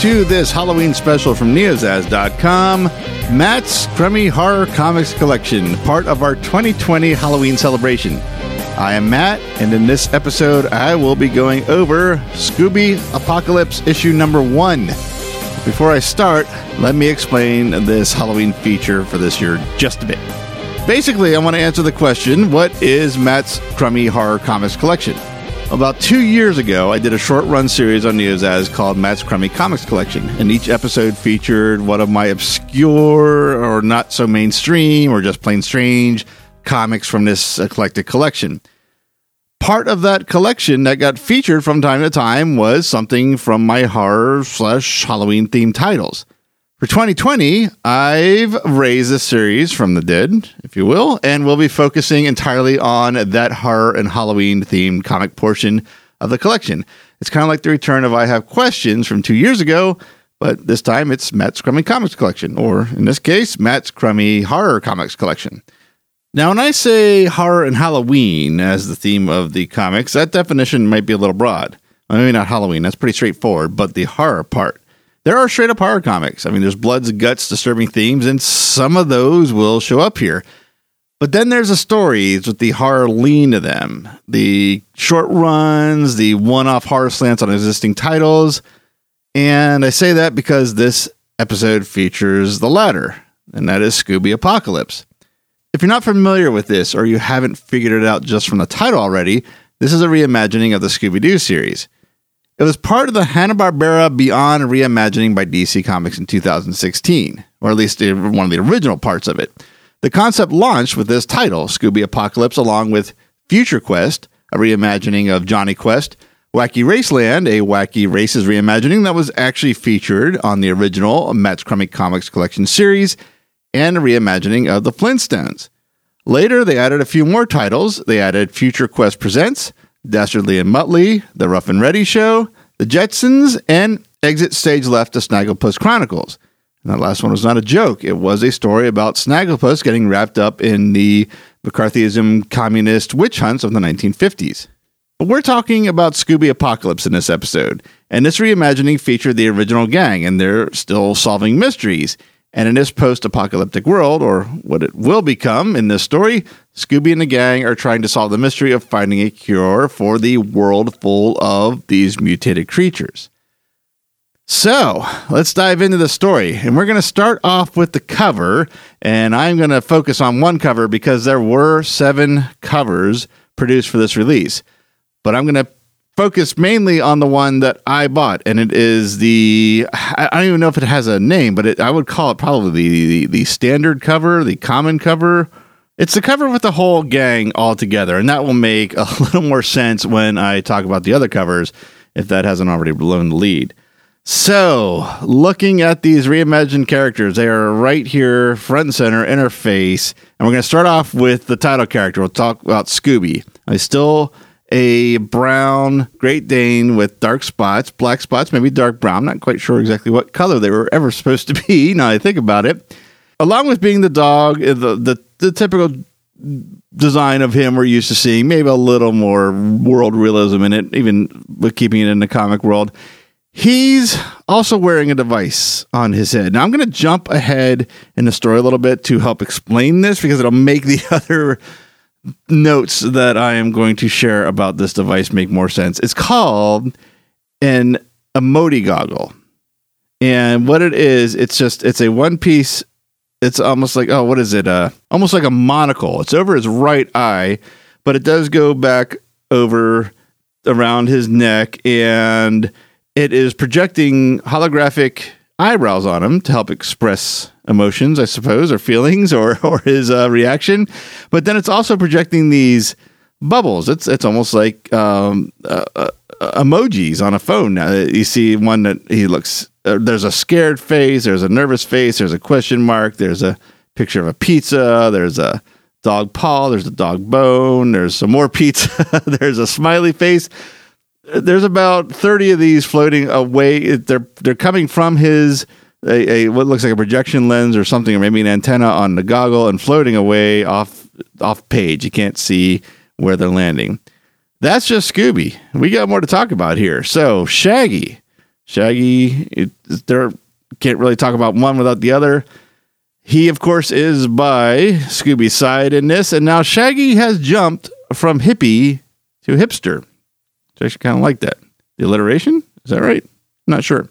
to this Halloween special from Neozaz.com, Matt's Crummy Horror Comics Collection, part of our 2020 Halloween celebration. I am Matt, and in this episode, I will be going over Scooby Apocalypse issue number one. Before I start, let me explain this Halloween feature for this year just a bit. Basically, I want to answer the question what is Matt's Crummy Horror Comics Collection? About two years ago, I did a short run series on Neozaz called Matt's Crummy Comics Collection, and each episode featured one of my obscure or not so mainstream or just plain strange comics from this eclectic collection. Part of that collection that got featured from time to time was something from my horror slash Halloween themed titles. For 2020, I've raised a series from the dead, if you will, and we'll be focusing entirely on that horror and Halloween themed comic portion of the collection. It's kind of like the return of I Have Questions from two years ago, but this time it's Matt's Crummy Comics Collection, or in this case, Matt's Crummy Horror Comics Collection. Now, when I say horror and Halloween as the theme of the comics, that definition might be a little broad. Well, maybe not Halloween, that's pretty straightforward, but the horror part there are straight up horror comics. I mean, there's bloods, guts, disturbing themes, and some of those will show up here. But then there's the stories with the horror lean to them, the short runs, the one off horror slants on existing titles. And I say that because this episode features the latter, and that is Scooby Apocalypse. If you're not familiar with this or you haven't figured it out just from the title already, this is a reimagining of the Scooby Doo series. It was part of the Hanna-Barbera Beyond reimagining by DC Comics in 2016, or at least one of the original parts of it. The concept launched with this title, Scooby Apocalypse, along with Future Quest, a reimagining of Jonny Quest, Wacky Raceland, a Wacky Races reimagining that was actually featured on the original Matt's Crummy Comics Collection series, and a reimagining of the Flintstones. Later, they added a few more titles. They added Future Quest Presents, Dastardly and Muttley, The Rough and Ready Show, The Jetsons, and Exit Stage Left to Snagglepuss Chronicles. And that last one was not a joke. It was a story about Snagglepuss getting wrapped up in the McCarthyism communist witch hunts of the 1950s. But we're talking about Scooby Apocalypse in this episode, and this reimagining featured the original gang, and they're still solving mysteries. And in this post apocalyptic world, or what it will become in this story, Scooby and the gang are trying to solve the mystery of finding a cure for the world full of these mutated creatures. So let's dive into the story. And we're going to start off with the cover. And I'm going to focus on one cover because there were seven covers produced for this release. But I'm going to focus mainly on the one that I bought, and it is the I don't even know if it has a name, but it, I would call it probably the, the, the standard cover, the common cover. It's the cover with the whole gang all together, and that will make a little more sense when I talk about the other covers, if that hasn't already blown the lead. So, looking at these reimagined characters, they are right here, front and center, in our face. And we're going to start off with the title character. We'll talk about Scooby. He's still a brown Great Dane with dark spots, black spots, maybe dark brown. I'm not quite sure exactly what color they were ever supposed to be. Now I think about it. Along with being the dog, the the, the typical design of him we're used to seeing, maybe a little more world realism in it, even with keeping it in the comic world. He's also wearing a device on his head. Now I'm going to jump ahead in the story a little bit to help explain this because it'll make the other notes that I am going to share about this device make more sense. It's called an emoti goggle. And what it is, it's just it's a one piece it's almost like oh what is it? Uh almost like a monocle. It's over his right eye, but it does go back over around his neck and it is projecting holographic eyebrows on him to help express emotions, I suppose, or feelings, or or his uh, reaction. But then it's also projecting these bubbles. It's it's almost like um, uh, uh, emojis on a phone. Now you see one that he looks. Uh, there's a scared face. There's a nervous face. There's a question mark. There's a picture of a pizza. There's a dog paw. There's a dog bone. There's some more pizza. there's a smiley face. There's about thirty of these floating away. They're they're coming from his a, a what looks like a projection lens or something, or maybe an antenna on the goggle and floating away off off page. You can't see where they're landing. That's just Scooby. We got more to talk about here. So Shaggy, Shaggy, there can't really talk about one without the other. He, of course, is by Scooby's side in this, and now Shaggy has jumped from hippie to hipster. I actually kind of like that. The alliteration? Is that right? Not sure.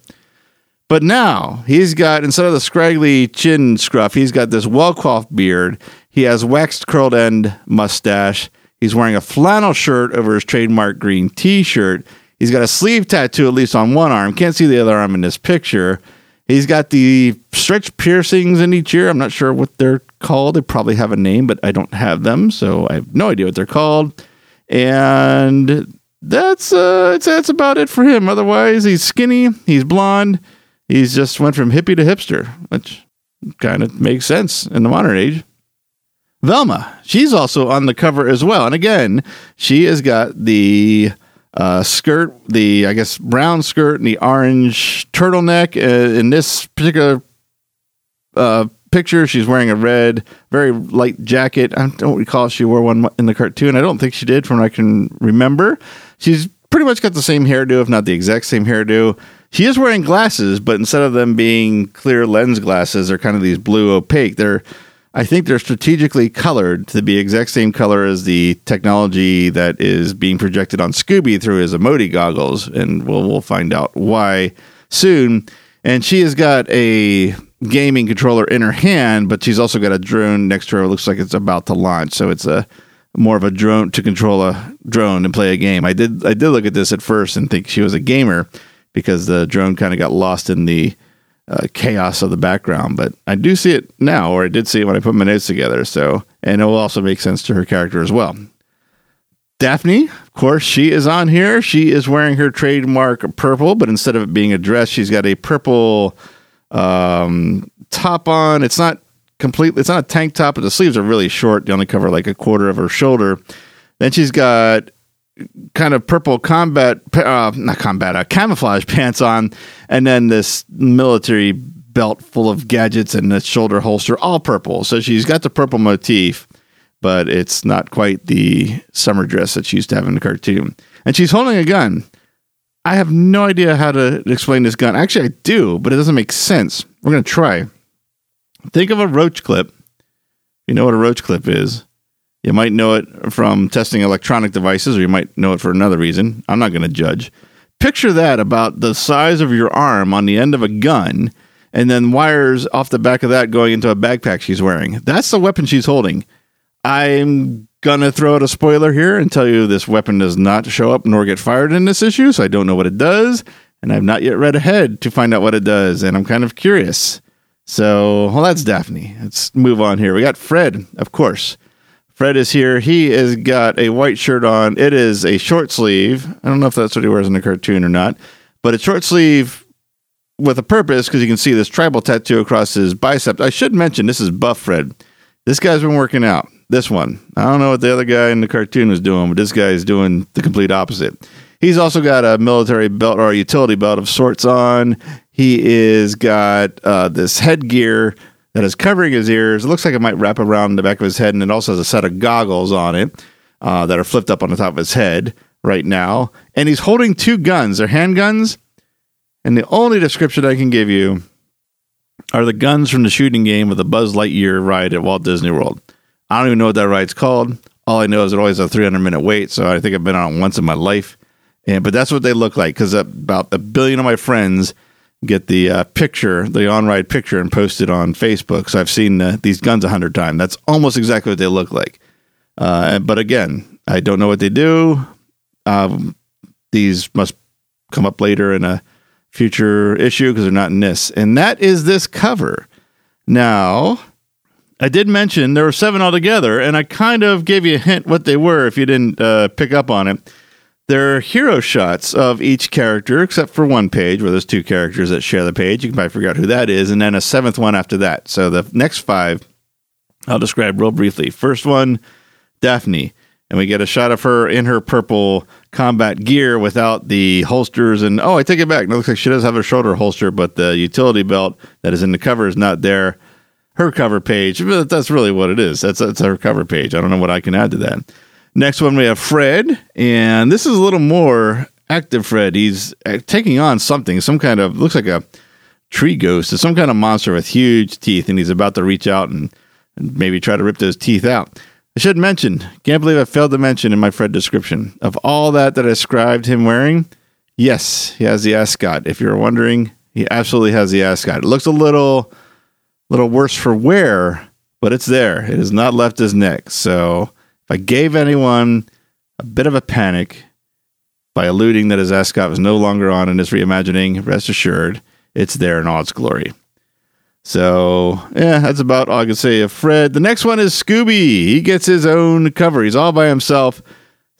But now he's got, instead of the scraggly chin scruff, he's got this well coiffed beard. He has waxed curled end mustache. He's wearing a flannel shirt over his trademark green t shirt. He's got a sleeve tattoo, at least on one arm. Can't see the other arm in this picture. He's got the stretch piercings in each ear. I'm not sure what they're called. They probably have a name, but I don't have them, so I have no idea what they're called. And that's uh, that's about it for him. Otherwise, he's skinny. He's blonde. He's just went from hippie to hipster, which kind of makes sense in the modern age. Velma, she's also on the cover as well, and again, she has got the uh, skirt, the I guess brown skirt and the orange turtleneck. Uh, in this particular uh, picture, she's wearing a red, very light jacket. I don't recall if she wore one in the cartoon. I don't think she did, from what I can remember. She's pretty much got the same hairdo, if not the exact same hairdo. She is wearing glasses, but instead of them being clear lens glasses, they're kind of these blue opaque. They're I think they're strategically colored to be exact same color as the technology that is being projected on Scooby through his Emoti goggles, and we'll we'll find out why soon. And she has got a gaming controller in her hand, but she's also got a drone next to her. It looks like it's about to launch, so it's a more of a drone to control a drone and play a game. I did I did look at this at first and think she was a gamer because the drone kind of got lost in the uh, chaos of the background. But I do see it now, or I did see it when I put my notes together. So, and it will also make sense to her character as well. Daphne, of course, she is on here. She is wearing her trademark purple, but instead of it being a dress, she's got a purple um, top on. It's not completely, it's not a tank top, but the sleeves are really short. They only cover like a quarter of her shoulder. Then she's got kind of purple combat, uh, not combat, uh, camouflage pants on, and then this military belt full of gadgets and a shoulder holster, all purple. So she's got the purple motif, but it's not quite the summer dress that she used to have in the cartoon. And she's holding a gun. I have no idea how to explain this gun. Actually, I do, but it doesn't make sense. We're going to try. Think of a roach clip. You know what a roach clip is. You might know it from testing electronic devices, or you might know it for another reason. I'm not going to judge. Picture that about the size of your arm on the end of a gun, and then wires off the back of that going into a backpack she's wearing. That's the weapon she's holding. I'm going to throw out a spoiler here and tell you this weapon does not show up nor get fired in this issue, so I don't know what it does, and I've not yet read ahead to find out what it does, and I'm kind of curious. So, well, that's Daphne. Let's move on here. We got Fred, of course. Fred is here. He has got a white shirt on. It is a short sleeve. I don't know if that's what he wears in the cartoon or not, but it's short sleeve with a purpose because you can see this tribal tattoo across his bicep. I should mention this is Buff Fred. This guy's been working out. This one. I don't know what the other guy in the cartoon was doing, but this guy is doing the complete opposite. He's also got a military belt or a utility belt of sorts on. He is got uh, this headgear that is covering his ears. It looks like it might wrap around the back of his head, and it also has a set of goggles on it uh, that are flipped up on the top of his head right now. And he's holding two guns. They're handguns. And the only description I can give you are the guns from the shooting game of the Buzz Lightyear ride at Walt Disney World. I don't even know what that ride's called. All I know is it always a 300 minute wait, so I think I've been on it once in my life. And but that's what they look like because about a billion of my friends get the uh, picture, the on ride picture, and post it on Facebook. So I've seen uh, these guns a hundred times. That's almost exactly what they look like. Uh, but again, I don't know what they do. Um, these must come up later in a future issue because they're not in this. And that is this cover. Now, I did mention there were seven altogether, and I kind of gave you a hint what they were if you didn't uh, pick up on it. There are hero shots of each character, except for one page where there's two characters that share the page. You can probably figure out who that is, and then a seventh one after that. So the next five, I'll describe real briefly. First one, Daphne, and we get a shot of her in her purple combat gear without the holsters. And oh, I take it back. It looks like she does have a shoulder holster, but the utility belt that is in the cover is not there. Her cover page, that's really what it is. That's that's her cover page. I don't know what I can add to that. Next one, we have Fred, and this is a little more active Fred. He's uh, taking on something, some kind of looks like a tree ghost, or some kind of monster with huge teeth, and he's about to reach out and, and maybe try to rip those teeth out. I should mention, can't believe I failed to mention in my Fred description of all that that I described him wearing. Yes, he has the ascot. If you're wondering, he absolutely has the ascot. It looks a little, little worse for wear, but it's there. It has not left his neck. So if I gave anyone a bit of a panic by alluding that his ascot was no longer on in his reimagining, rest assured, it's there in all its glory. So, yeah, that's about all I can say of Fred. The next one is Scooby. He gets his own cover. He's all by himself.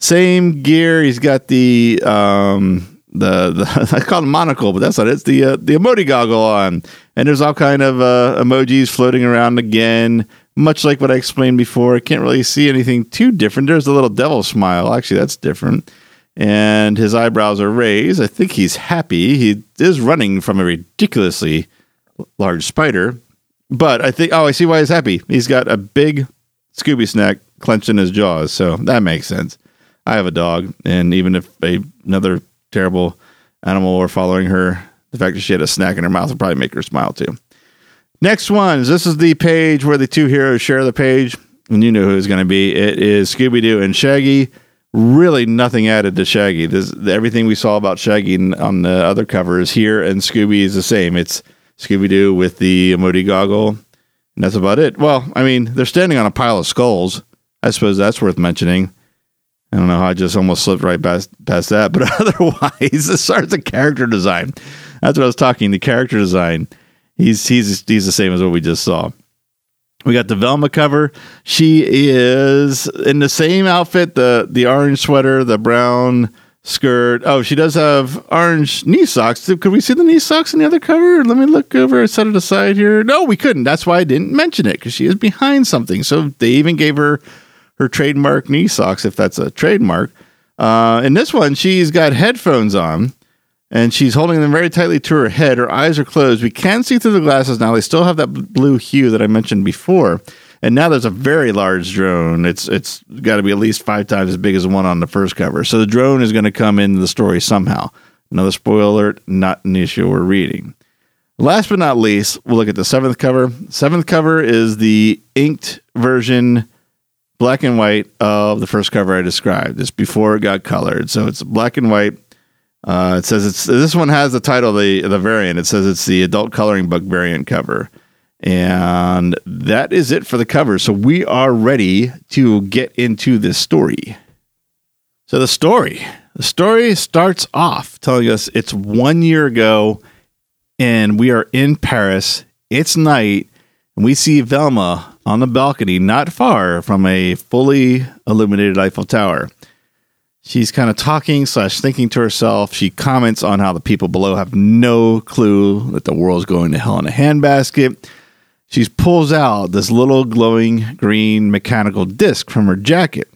Same gear. He's got the um the, the I call it monocle, but that's not it. It's the uh, the emoji goggle on, and there's all kind of uh, emojis floating around again, much like what I explained before. I can't really see anything too different. There's a little devil smile. Actually, that's different. And his eyebrows are raised. I think he's happy. He is running from a ridiculously large spider. But I think, oh, I see why he's happy. He's got a big Scooby snack clenched in his jaws. So that makes sense. I have a dog, and even if a, another terrible animal were following her, the fact that she had a snack in her mouth would probably make her smile too. Next one is this is the page where the two heroes share the page, and you know who it's going to be. It is Scooby Doo and Shaggy. Really, nothing added to Shaggy. This everything we saw about Shaggy on the other cover is here, and Scooby is the same. It's Scooby Doo with the emoji goggle. And that's about it. Well, I mean, they're standing on a pile of skulls. I suppose that's worth mentioning. I don't know how I just almost slipped right past, past that, but otherwise, as far as the character design, that's what I was talking. The character design, he's he's he's the same as what we just saw. We got the Velma cover. She is in the same outfit the the orange sweater, the brown skirt. Oh, she does have orange knee socks. Could we see the knee socks in the other cover? Let me look over and set it aside here. No, we couldn't. That's why I didn't mention it because she is behind something. So they even gave her her trademark knee socks, if that's a trademark. Uh, in this one, she's got headphones on and she's holding them very tightly to her head. Her eyes are closed. We can see through the glasses now. They still have that blue hue that I mentioned before. And now there's a very large drone. It's it's got to be at least five times as big as the one on the first cover. So the drone is going to come into the story somehow. Another spoiler alert, not an issue we're reading. Last but not least, we'll look at the seventh cover. Seventh cover is the inked version, black and white of the first cover I described. It's before it got colored, so it's black and white. Uh, it says it's this one has the title the the variant. It says it's the adult coloring book variant cover. And that is it for the cover. So we are ready to get into this story. So the story, the story starts off telling us it's one year ago and we are in Paris. It's night and we see Velma on the balcony not far from a fully illuminated Eiffel Tower. She's kind of talking slash thinking to herself. She comments on how the people below have no clue that the world's going to hell in a handbasket she pulls out this little glowing green mechanical disc from her jacket.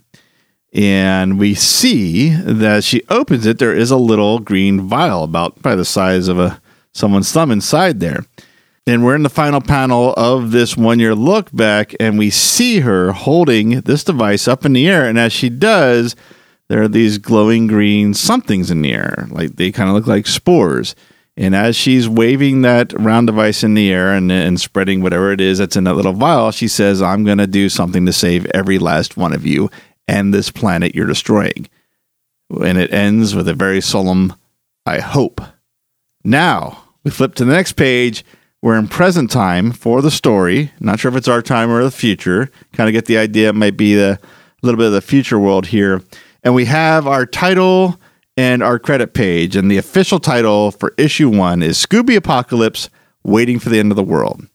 And we see that she opens it. There is a little green vial about by the size of a someone's thumb inside there. And we're in the final panel of this one year look back, and we see her holding this device up in the air. And as she does, there are these glowing green somethings in the air. Like they kind of look like spores. And as she's waving that round device in the air and, and spreading whatever it is that's in that little vial, she says, I'm going to do something to save every last one of you and this planet you're destroying. And it ends with a very solemn, I hope. Now, we flip to the next page. We're in present time for the story. Not sure if it's our time or the future. Kind of get the idea. It might be the, a little bit of the future world here. And we have our title and our credit page. And the official title for issue one is Scooby Apocalypse Waiting for the End of the World.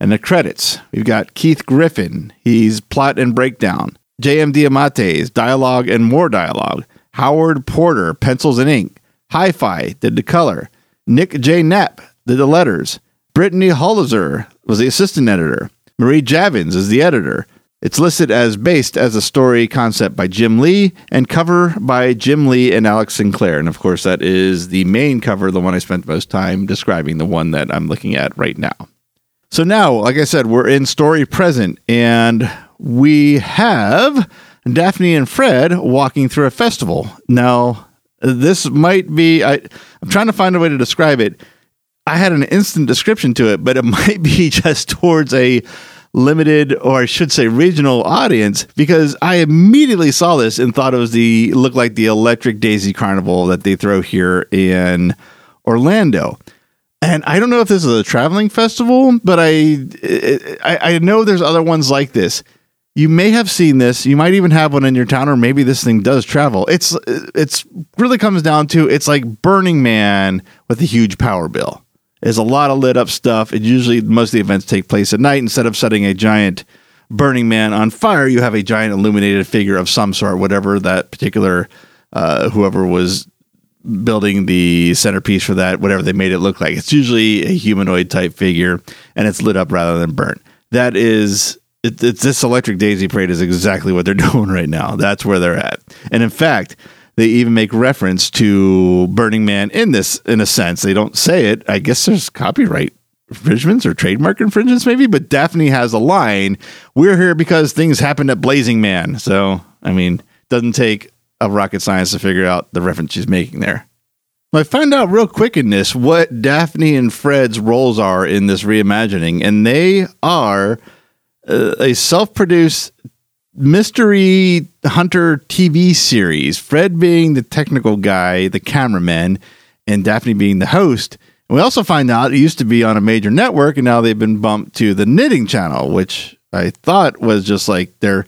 And the credits we've got Keith Giffen, he's plot and breakdown. J.M. DeMatteis dialogue and more dialogue. Howard Porter, pencils and ink. Hi Fi did the color. Nick J. Knapp did the letters. Brittany Holzherr was the assistant editor. Marie Javins is the editor. It's listed as based as a story concept by Jim Lee and cover by Jim Lee and Alex Sinclair. And of course, that is the main cover, the one I spent most time describing, the one that I'm looking at right now. So now, like I said, we're in story present and we have Daphne and Fred walking through a festival. Now, This might be, I, I'm trying to find a way to describe it. I had an instant description to it, but it might be just towards a limited or I should say regional audience because I immediately saw this and thought it was the looked like the Electric Daisy Carnival that they throw here in Orlando. And I don't know if this is a traveling festival, but I, I I know there's other ones like this. You may have seen this. You might even have one in your town, or maybe this thing does travel. It's it's really comes down to it's like Burning Man with a huge power bill. There's a lot of lit up stuff. It usually most of the events take place at night. Instead of setting a giant Burning Man on fire, you have a giant illuminated figure of some sort, whatever that particular uh, whoever was building the centerpiece for that, whatever they made it look like. It's usually a humanoid type figure, and it's lit up rather than burnt. That is it, it's this electric daisy parade is exactly what they're doing right now. That's where they're at. And in fact, they even make reference to Burning Man in this, in a sense. They don't say it. I guess there's copyright infringements or trademark infringements, maybe. But Daphne has a line: "We're here because things happened at Blazing Man." So, I mean, doesn't take a rocket science to figure out the reference she's making there. I find out real quick in this what Daphne and Fred's roles are in this reimagining, and they are uh, a self-produced mystery hunter TV series. Fred being the technical guy, the cameraman, and Daphne being the host. And we also find out it used to be on a major network, and now they've been bumped to the Knitting Channel, which I thought was just like they're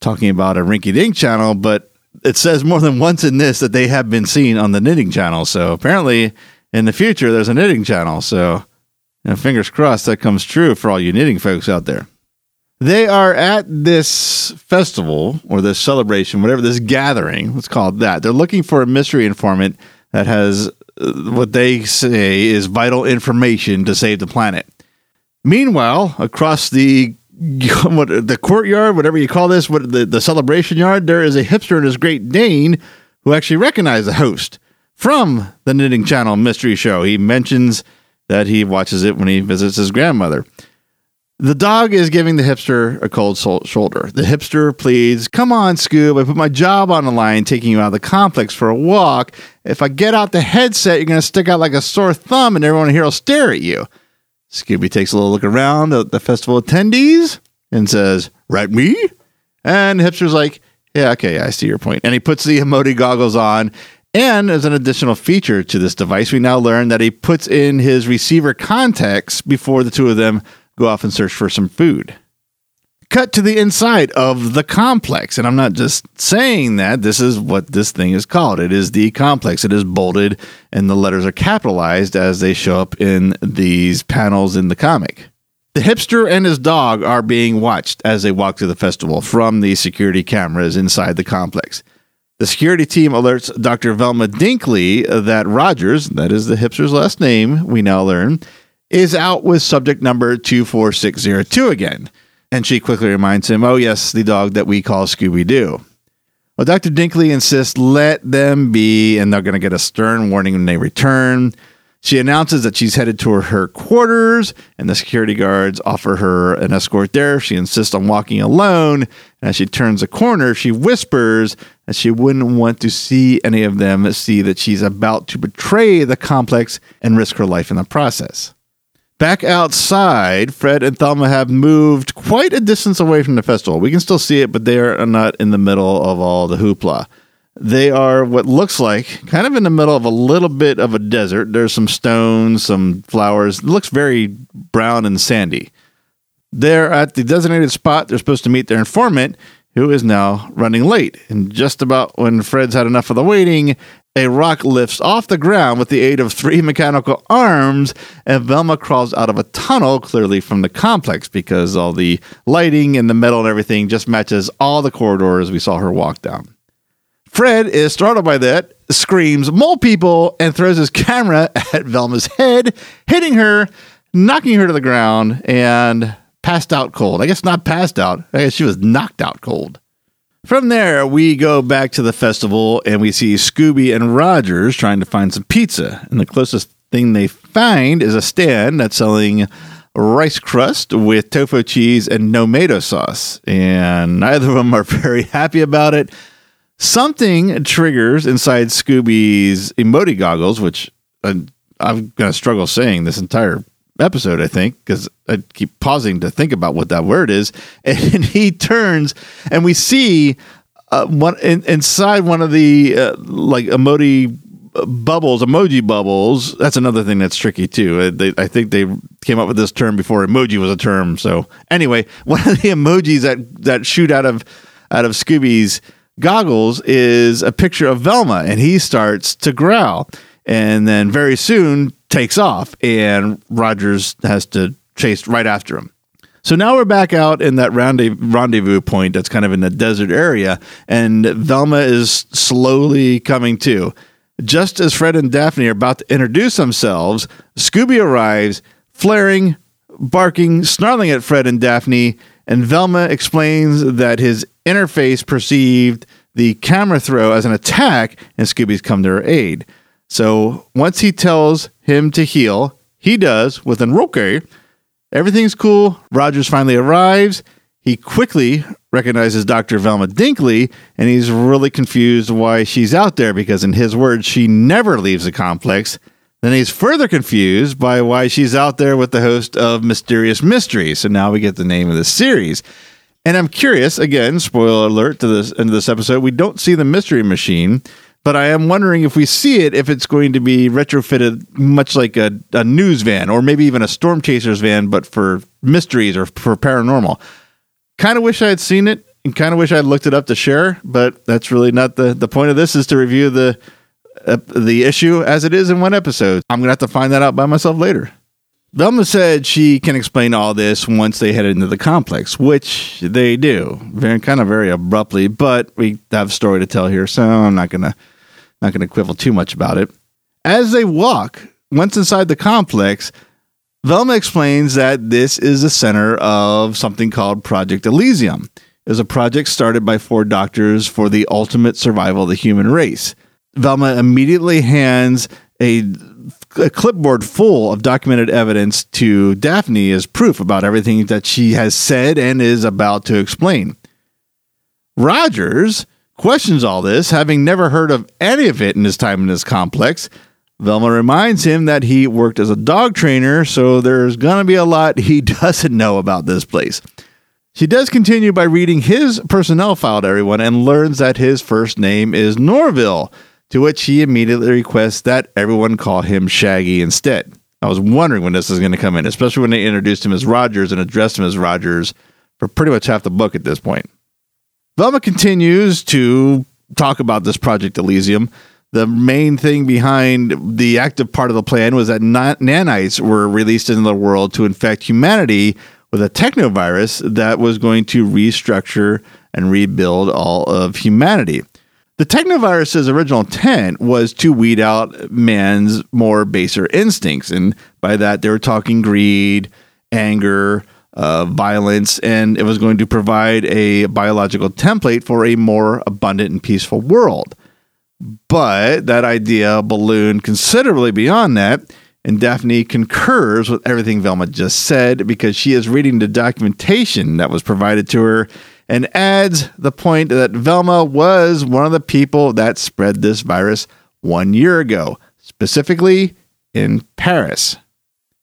talking about a rinky dink channel, but it says more than once in this that they have been seen on the Knitting Channel. So apparently, in the future, there's a Knitting Channel. So you know, fingers crossed that comes true for all you knitting folks out there. They are at this festival or this celebration, whatever this gathering, let's call it that. They're looking for a mystery informant that has uh, what they say is vital information to save the planet. Meanwhile, across the what, the courtyard, whatever you call this, what the, the celebration yard, there is a hipster and his Great Dane who actually recognize the host from the Knitting Channel mystery show. He mentions that he watches it when he visits his grandmother. The dog is giving the hipster a cold shoulder. The hipster pleads, Come on, Scoob. I put my job on the line taking you out of the complex for a walk. If I get out the headset, you're going to stick out like a sore thumb and everyone here will stare at you. Scooby takes a little look around at the festival attendees and says, Right, me? And hipster's like, Yeah, okay, I see your point. And he puts the emoji goggles on. And as an additional feature to this device, we now learn that he puts in his receiver contacts before the two of them go off and search for some food. Cut to the inside of the complex. And I'm not just saying that. This is what this thing is called. It is the complex. It is bolded, and the letters are capitalized as they show up in these panels in the comic. The hipster and his dog are being watched as they walk through the festival from the security cameras inside the complex. The security team alerts Dr. Velma Dinkley that Rogers, that is the hipster's last name, we now learn, is out with subject number 24602 again. And she quickly reminds him, oh, yes, the dog that we call Scooby Doo. Well, Dr. Dinkley insists, let them be, and they're going to get a stern warning when they return. She announces that she's headed to her quarters, and the security guards offer her an escort there. She insists on walking alone. And as she turns a corner, she whispers that she wouldn't want to see any of them see that she's about to betray the complex and risk her life in the process. Back outside, Fred and Thelma have moved quite a distance away from the festival. We can still see it, but they are not in the middle of all the hoopla. They are what looks like kind of in the middle of a little bit of a desert. There's some stones, some flowers. It looks very brown and sandy. They're at the designated spot. They're supposed to meet their informant, who is now running late. And just about when Fred's had enough of the waiting, a rock lifts off the ground with the aid of three mechanical arms, and Velma crawls out of a tunnel, clearly from the complex, because all the lighting and the metal and everything just matches all the corridors we saw her walk down. Fred is startled by that, screams, Mole people, and throws his camera at Velma's head, hitting her, knocking her to the ground, and passed out cold. I guess not passed out, I guess she was knocked out cold. From there, we go back to the festival and we see Scooby and Rogers trying to find some pizza. And the closest thing they find is a stand that's selling rice crust with tofu cheese and tomato sauce. And neither of them are very happy about it. Something triggers inside Scooby's emoji goggles, which I, I'm going to struggle saying this entire episode, I think, because I keep pausing to think about what that word is. And he turns, and we see uh, one in, inside one of the uh, like emoji bubbles, emoji bubbles. That's another thing that's tricky too. Uh, they, I think they came up with this term before emoji was a term. So anyway, one of the emojis that that shoot out of out of Scooby's goggles is a picture of Velma, and he starts to growl, and then very soon takes off, and Rogers has to chase right after him. So now we're back out in that rendezvous point that's kind of in the desert area, and Velma is slowly coming to. Just as Fred and Daphne are about to introduce themselves, Scooby arrives, flaring, barking, snarling at Fred and Daphne, and Velma explains that his interface perceived the camera throw as an attack, and Scooby's come to her aid. So once he tells him to heal, he does with okay. Everything's cool. Rogers finally arrives. He quickly recognizes Dr. Velma Dinkley, and he's really confused why she's out there because, in his words, she never leaves the complex. Then he's further confused by why she's out there with the host of Mysterious Mysteries. So now we get the name of the series. And I'm curious, again, spoiler alert to this end of this episode, we don't see the mystery machine, but I am wondering if we see it, if it's going to be retrofitted much like a, a news van or maybe even a storm chasers van, but for mysteries or for paranormal. Kind of wish I had seen it and kind of wish I'd looked it up to share, but that's really not the, the point of this is to review the uh, the issue as it is in one episode. I'm going to have to find that out by myself later. Velma said she can explain all this once they head into the complex, which they do, very kind of very abruptly. But we have a story to tell here, so I'm not gonna not gonna quibble too much about it. As they walk, once inside the complex, Velma explains that this is the center of something called Project Elysium. It was a project started by four doctors for the ultimate survival of the human race. Velma immediately hands a, a, clipboard full of documented evidence to Daphne as proof about everything that she has said and is about to explain. Rogers questions all this, having never heard of any of it in his time in this complex. Velma reminds him that he worked as a dog trainer, so there's going to be a lot he doesn't know about this place. She does continue by reading his personnel file to everyone and learns that his first name is Norville, to which he immediately requests that everyone call him Shaggy instead. I was wondering when this is going to come in, especially when they introduced him as Rogers and addressed him as Rogers for pretty much half the book at this point. Velma continues to talk about this Project Elysium. The main thing behind the active part of the plan was that nanites were released into the world to infect humanity with a technovirus that was going to restructure and rebuild all of humanity. The technovirus's original intent was to weed out man's more baser instincts. And by that, they were talking greed, anger, uh, violence, and it was going to provide a biological template for a more abundant and peaceful world. But that idea ballooned considerably beyond that. And Daphne concurs with everything Velma just said because she is reading the documentation that was provided to her and adds the point that Velma was one of the people that spread this virus one year ago, specifically in Paris.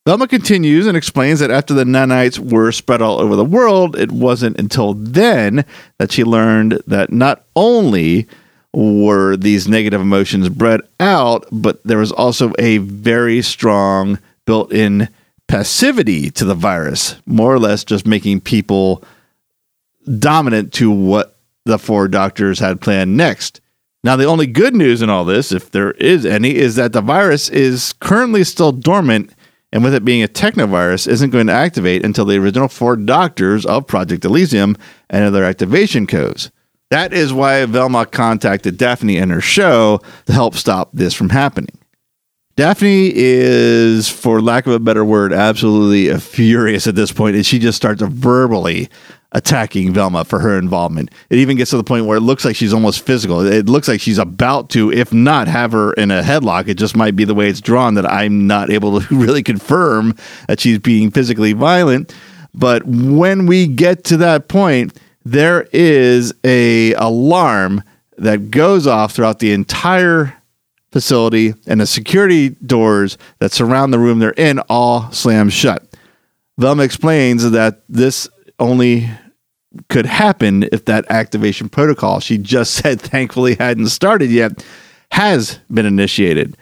Velma continues and explains that after the nanites were spread all over the world, it wasn't until then that she learned that not only were these negative emotions bred out, but there was also a very strong built in passivity to the virus, more or less just making people dominant to what the four doctors had planned next. Now, the only good news in all this, if there is any, is that the virus is currently still dormant, and with it being a technovirus, isn't going to activate until the original four doctors of Project Elysium enter their activation codes. That is why Velma contacted Daphne and her show to help stop this from happening. Daphne is, for lack of a better word, absolutely furious at this point, and she just starts verbally attacking Velma for her involvement. It even gets to the point where it looks like she's almost physical. It looks like she's about to, if not have her in a headlock, it just might be the way it's drawn that I'm not able to really confirm that she's being physically violent. But when we get to that point, there is a alarm that goes off throughout the entire facility, and the security doors that surround the room they're in all slam shut. Velma explains that this only could happen if that activation protocol she just said thankfully hadn't started yet has been initiated.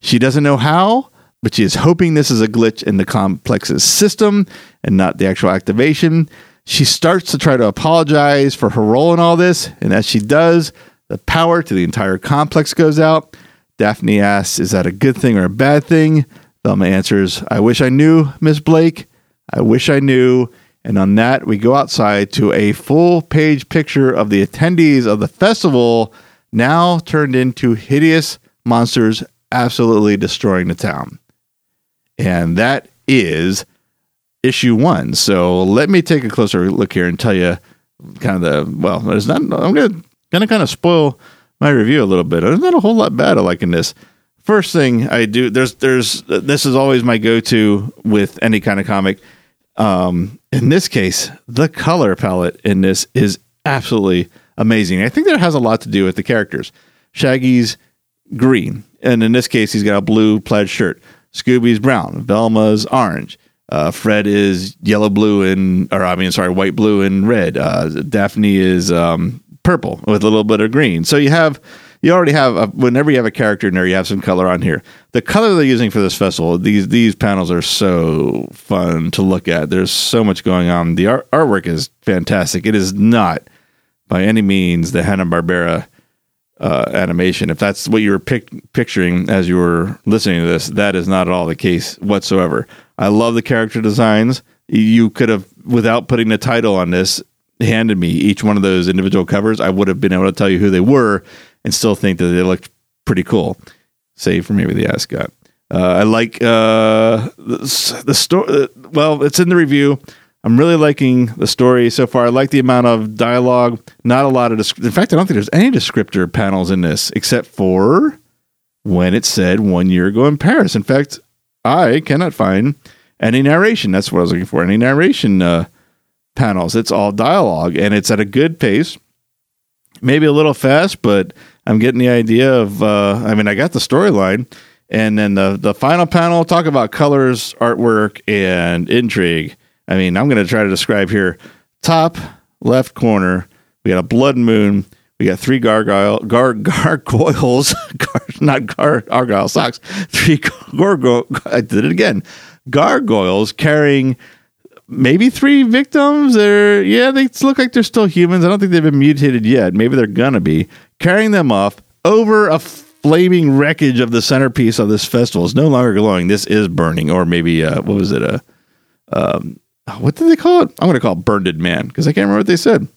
She doesn't know how, but she is hoping this is a glitch in the complex's system and not the actual activation. She starts to try to apologize for her role in all this, and as she does, the power to the entire complex goes out. Daphne asks, Is that a good thing or a bad thing? Velma answers, I wish I knew, Miss Blake. I wish I knew. And on that, we go outside to a full page picture of the attendees of the festival, now turned into hideous monsters, absolutely destroying the town. And that is issue one. So let me take a closer look here and tell you kind of the, well, there's not, I'm going to kind of spoil my review a little bit. There's not a whole lot bad I like in this. First thing I do, there's, there's, this is always my go to with any kind of comic um, in this case, the color palette in this is absolutely amazing. I think that has a lot to do with the characters. Shaggy's green, and in this case, he's got a blue plaid shirt. Scooby's brown. Velma's orange. Uh, Fred is yellow, blue, and or I mean, sorry, white, blue, and red. Uh, Daphne is um, purple with a little bit of green. So you have you already have a, whenever you have a character in there, you have some color on here. The color they're using for this festival, these these panels are so fun to look at. There's so much going on. The art, artwork is fantastic. It is not by any means the Hanna Barbera uh, animation. If that's what you were pic- picturing as you were listening to this, that is not at all the case whatsoever. I love the character designs. You could have, without putting the title on this, handed me each one of those individual covers. I would have been able to tell you who they were and still think that they looked pretty cool, save for maybe the ascot. Uh, I like uh, the, the story. Uh, well, it's in the review. I'm really liking the story so far. I like the amount of dialogue. Not a lot of. In fact, I don't think there's any descriptor panels in this except for when it said one year ago in Paris. In fact, I cannot find any narration. That's what I was looking for. Any narration uh, panels. It's all dialogue and it's at a good pace maybe a little fast, but I'm getting the idea of. Uh, I mean, I got the storyline, and then the the final panel talk about colors, artwork, and intrigue. I mean, I'm going to try to describe here. Top left corner, we got a blood moon. We got three gargoyle gar, gargoyles, gar, not gar, argyle socks. Three gargoyle. I did it again. Gargoyles carrying maybe three victims. Or yeah, they look like they're still humans. I don't think they've been mutated yet. Maybe they're gonna be carrying them off over a flaming wreckage of the centerpiece of this festival. It's no longer glowing. This is burning, or maybe uh, what was it? A uh, um, what did they call it? I'm gonna call it burned man because I can't remember what they said.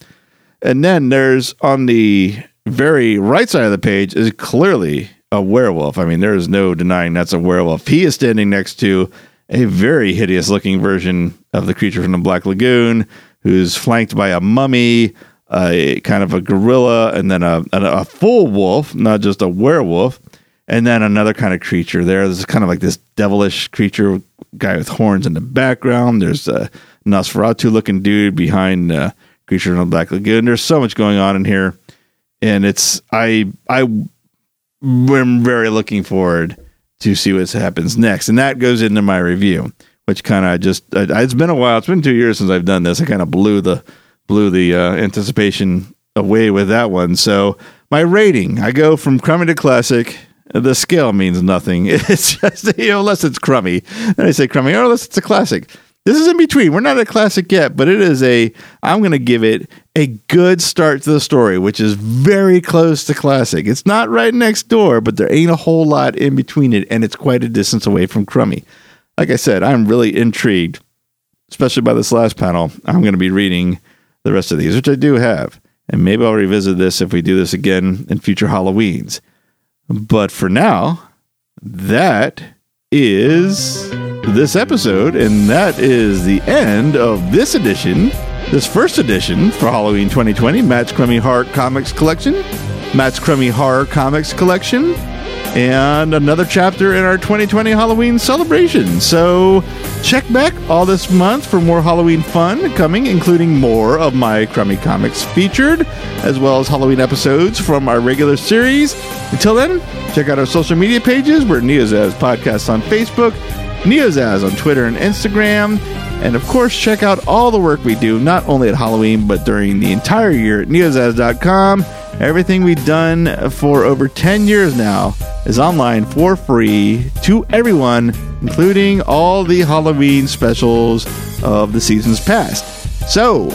And then there's on the very right side of the page is clearly a werewolf. I mean, there is no denying that's a werewolf. He is standing next to a very hideous looking version of the creature from the Black Lagoon, who's flanked by a mummy, a kind of a gorilla, and then a, a, full wolf, not just a werewolf, and then another kind of creature there. There's kind of like this devilish creature, guy with horns in the background. There's a Nosferatu looking dude behind the creature from the Black Lagoon. There's so much going on in here, and it's I I am very looking forward to see what happens next. And that goes into my review, which kind of just it's been a while. It's been two years since I've done this. I kind of blew the blew the uh, anticipation away with that one. So my rating, I go from crummy to classic. The scale means nothing. It's just you know, unless it's crummy. Then I say crummy, or unless it's a classic. This is in between. We're not a classic yet, but it is a. I'm going to give it a good start to the story, which is very close to classic. It's not right next door, but there ain't a whole lot in between it, and it's quite a distance away from crummy. Like I said, I'm really intrigued, especially by this last panel. I'm going to be reading the rest of these, which I do have, and maybe I'll revisit this if we do this again in future Halloweens. But for now, that is this episode, and that is the end of this edition, this first edition for Halloween 2020, Matt's Crummy Horror Comics Collection. Matt's Crummy Horror Comics Collection. And another chapter in our 2020 Halloween celebration. So check back all this month for more Halloween fun coming, including more of my Crummy Comics featured, as well as Halloween episodes from our regular series. Until then, check out our social media pages. We're Neozaz Podcasts on Facebook, Neozaz on Twitter and Instagram. And of course, check out all the work we do, not only at Halloween, but during the entire year at neozaz.com. Everything we've done for over 10 years now is online for free to everyone, including all the Halloween specials of the seasons past. So,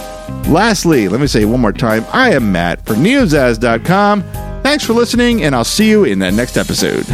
lastly, let me say one more time I am Matt for neozaz.com. Thanks for listening, and I'll see you in the next episode.